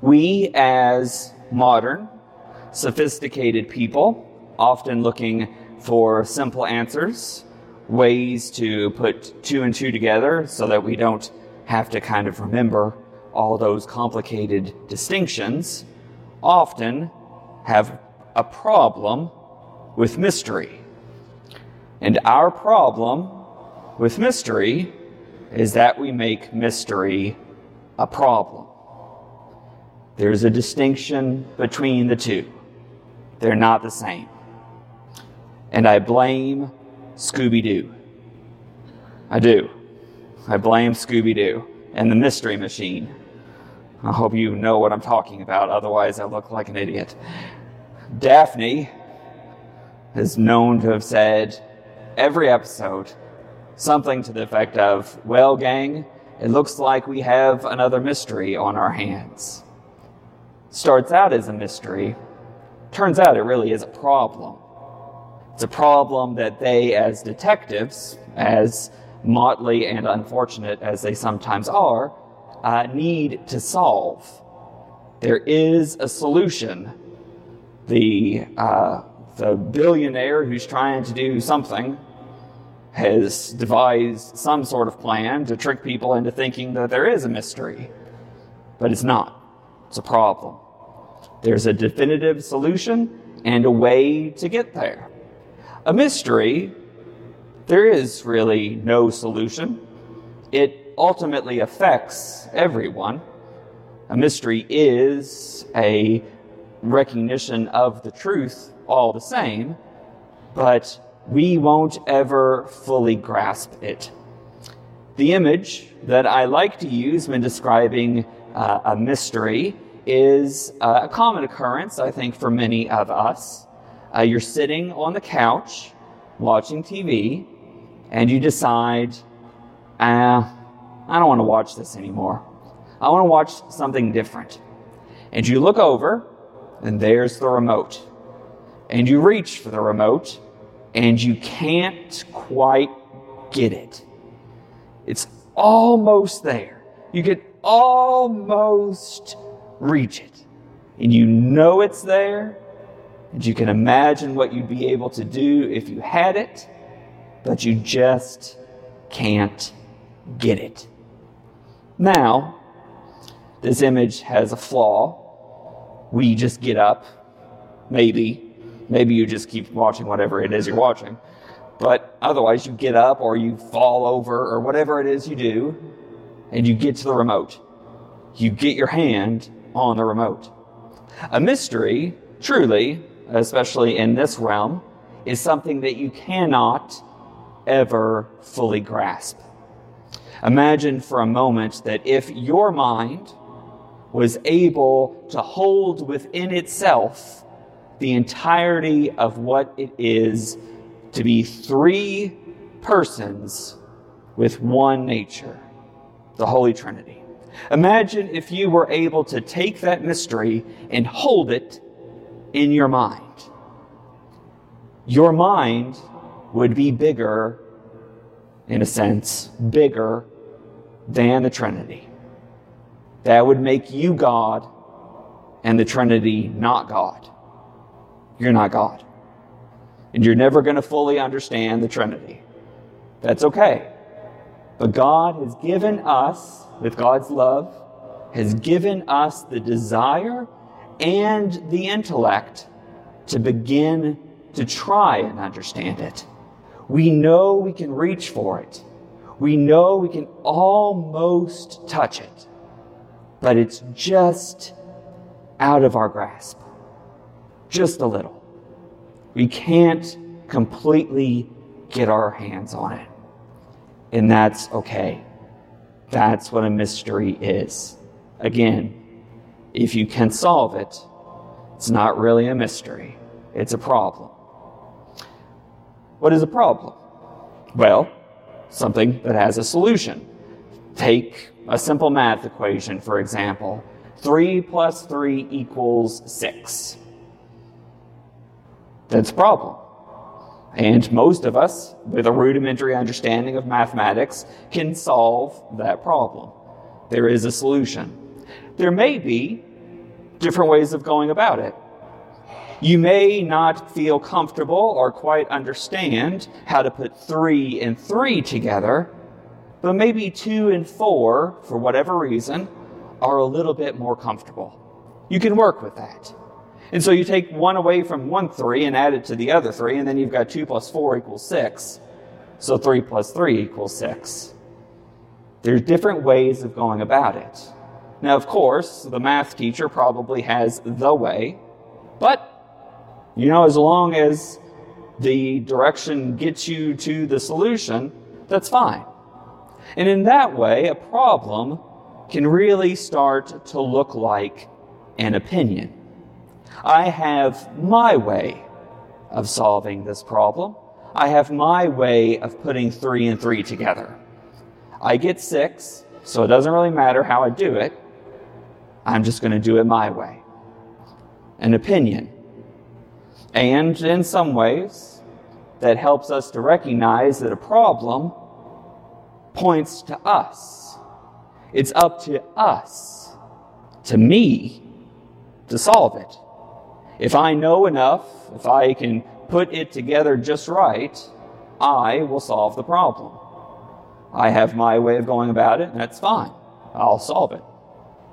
We, as modern, sophisticated people, often looking for simple answers, ways to put two and two together so that we don't have to kind of remember all those complicated distinctions, often have a problem with mystery. And our problem with mystery is that we make mystery a problem. There's a distinction between the two. They're not the same. And I blame Scooby Doo. I do. I blame Scooby Doo and the Mystery Machine. I hope you know what I'm talking about, otherwise, I look like an idiot. Daphne is known to have said every episode something to the effect of, Well, gang, it looks like we have another mystery on our hands. Starts out as a mystery, turns out it really is a problem. It's a problem that they, as detectives, as motley and unfortunate as they sometimes are, uh, need to solve. There is a solution. The, uh, the billionaire who's trying to do something has devised some sort of plan to trick people into thinking that there is a mystery. But it's not. It's a problem. There's a definitive solution and a way to get there. A mystery, there is really no solution. It ultimately affects everyone. A mystery is a recognition of the truth all the same, but we won't ever fully grasp it. The image that I like to use when describing uh, a mystery is uh, a common occurrence, I think, for many of us. Uh, you're sitting on the couch watching TV, and you decide, ah, I don't want to watch this anymore. I want to watch something different. And you look over, and there's the remote. And you reach for the remote, and you can't quite get it. It's almost there. You can almost reach it. And you know it's there, and you can imagine what you'd be able to do if you had it, but you just can't get it. Now, this image has a flaw. We just get up, maybe, Maybe you just keep watching whatever it is you're watching. But otherwise, you get up or you fall over or whatever it is you do, and you get to the remote. You get your hand on the remote. A mystery, truly, especially in this realm, is something that you cannot ever fully grasp. Imagine for a moment that if your mind was able to hold within itself the entirety of what it is to be three persons with one nature, the Holy Trinity. Imagine if you were able to take that mystery and hold it in your mind. Your mind would be bigger, in a sense, bigger than the Trinity. That would make you God and the Trinity not God you're not God. And you're never going to fully understand the Trinity. That's okay. But God has given us, with God's love, has given us the desire and the intellect to begin to try and understand it. We know we can reach for it. We know we can almost touch it. But it's just out of our grasp just a little. We can't completely get our hands on it. And that's okay. That's what a mystery is. Again, if you can solve it, it's not really a mystery, it's a problem. What is a problem? Well, something that has a solution. Take a simple math equation, for example 3 plus 3 equals 6. That's a problem. And most of us, with a rudimentary understanding of mathematics, can solve that problem. There is a solution. There may be different ways of going about it. You may not feel comfortable or quite understand how to put three and three together, but maybe two and four, for whatever reason, are a little bit more comfortable. You can work with that. And so you take one away from one three and add it to the other three, and then you've got two plus four equals six. So three plus three equals six. There's different ways of going about it. Now, of course, the math teacher probably has the way, but you know, as long as the direction gets you to the solution, that's fine. And in that way, a problem can really start to look like an opinion. I have my way of solving this problem. I have my way of putting three and three together. I get six, so it doesn't really matter how I do it. I'm just going to do it my way. An opinion and in some ways, that helps us to recognize that a problem points to us. It's up to us, to me, to solve it. If I know enough, if I can put it together just right, I will solve the problem. I have my way of going about it, and that's fine. I'll solve it.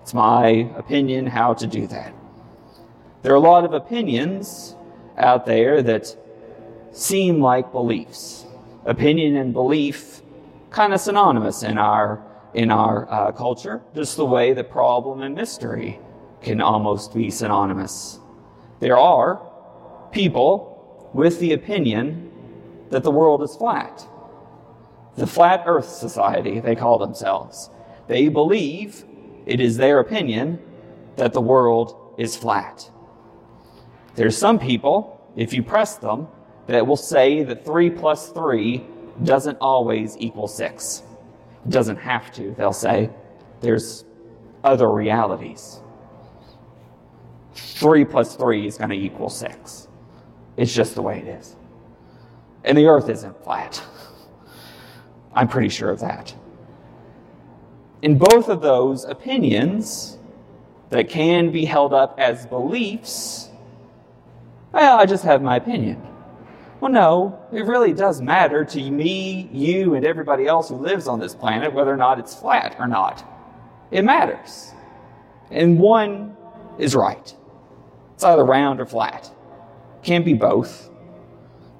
It's my opinion how to do that. There are a lot of opinions out there that seem like beliefs. Opinion and belief kind of synonymous in our in our uh, culture, just the way that problem and mystery can almost be synonymous. There are people with the opinion that the world is flat. The Flat Earth Society, they call themselves. They believe it is their opinion that the world is flat. There's some people, if you press them, that will say that 3 plus 3 doesn't always equal 6. It doesn't have to, they'll say. There's other realities. 3 plus 3 is going to equal 6. It's just the way it is. And the earth isn't flat. I'm pretty sure of that. In both of those opinions that can be held up as beliefs, well, I just have my opinion. Well, no, it really does matter to me, you, and everybody else who lives on this planet whether or not it's flat or not. It matters. And one is right. It's either round or flat. Can't be both.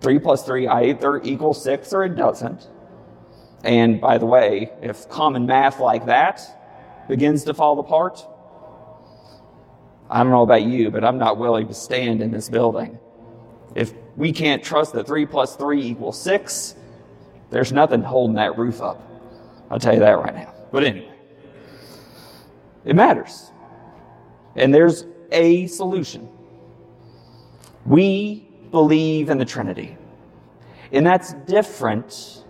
3 plus 3 either equals 6 or it doesn't. And by the way, if common math like that begins to fall apart, I don't know about you, but I'm not willing to stand in this building. If we can't trust that 3 plus 3 equals 6, there's nothing holding that roof up. I'll tell you that right now. But anyway, it matters. And there's a solution. We believe in the Trinity. And that's different,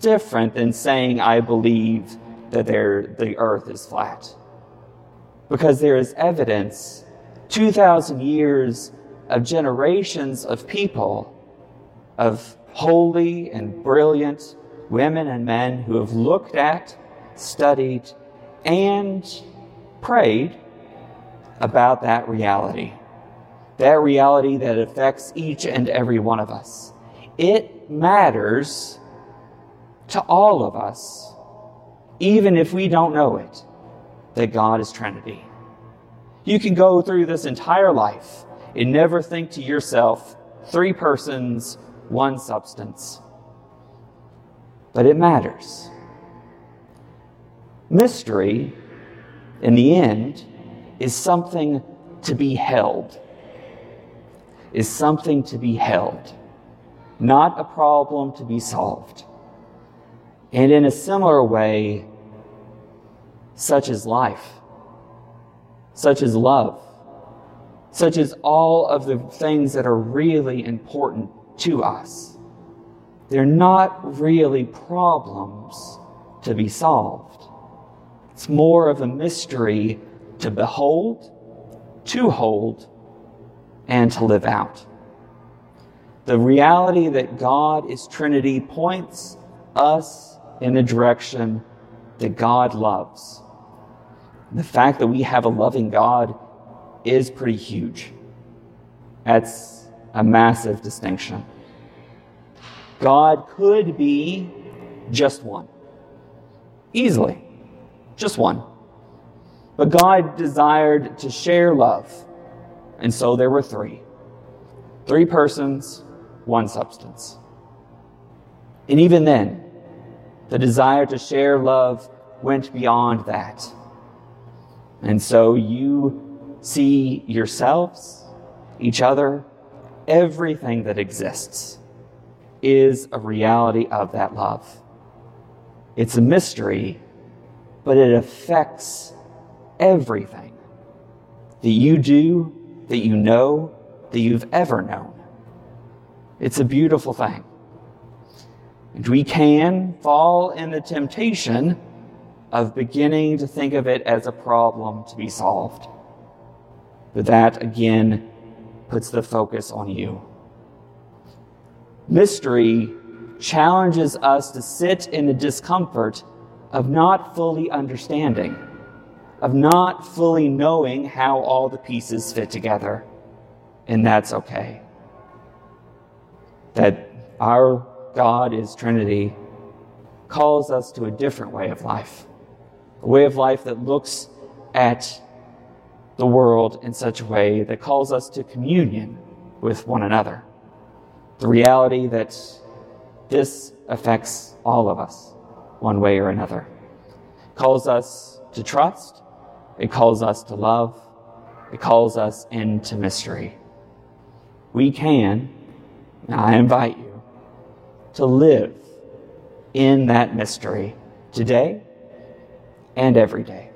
different than saying, I believe that the earth is flat because there is evidence 2,000 years of generations of people, of holy and brilliant women and men who have looked at, studied, and prayed about that reality. That reality that affects each and every one of us. It matters to all of us, even if we don't know it that God is Trinity. You can go through this entire life and never think to yourself, three persons, one substance. But it matters. Mystery, in the end, is something to be held. Is something to be held, not a problem to be solved. And in a similar way, such as life, such as love, such as all of the things that are really important to us. They're not really problems to be solved. It's more of a mystery to behold, to hold, and to live out. The reality that God is Trinity points us in the direction that God loves the fact that we have a loving God is pretty huge. That's a massive distinction. God could be just one. Easily. Just one. But God desired to share love. And so there were three. Three persons, one substance. And even then, the desire to share love went beyond that. And so you see yourselves, each other, everything that exists is a reality of that love. It's a mystery, but it affects everything that you do, that you know, that you've ever known. It's a beautiful thing. And we can fall in the temptation of beginning to think of it as a problem to be solved. But that, again, puts the focus on you. Mystery challenges us to sit in the discomfort of not fully understanding, of not fully knowing how all the pieces fit together. And that's okay. That our God is Trinity calls us to a different way of life, a way of life that looks at the world in such a way that calls us to communion with one another. The reality that this affects all of us, one way or another. Calls us to trust, it calls us to love, it calls us into mystery. We can, and I invite you, to live in that mystery today and every day.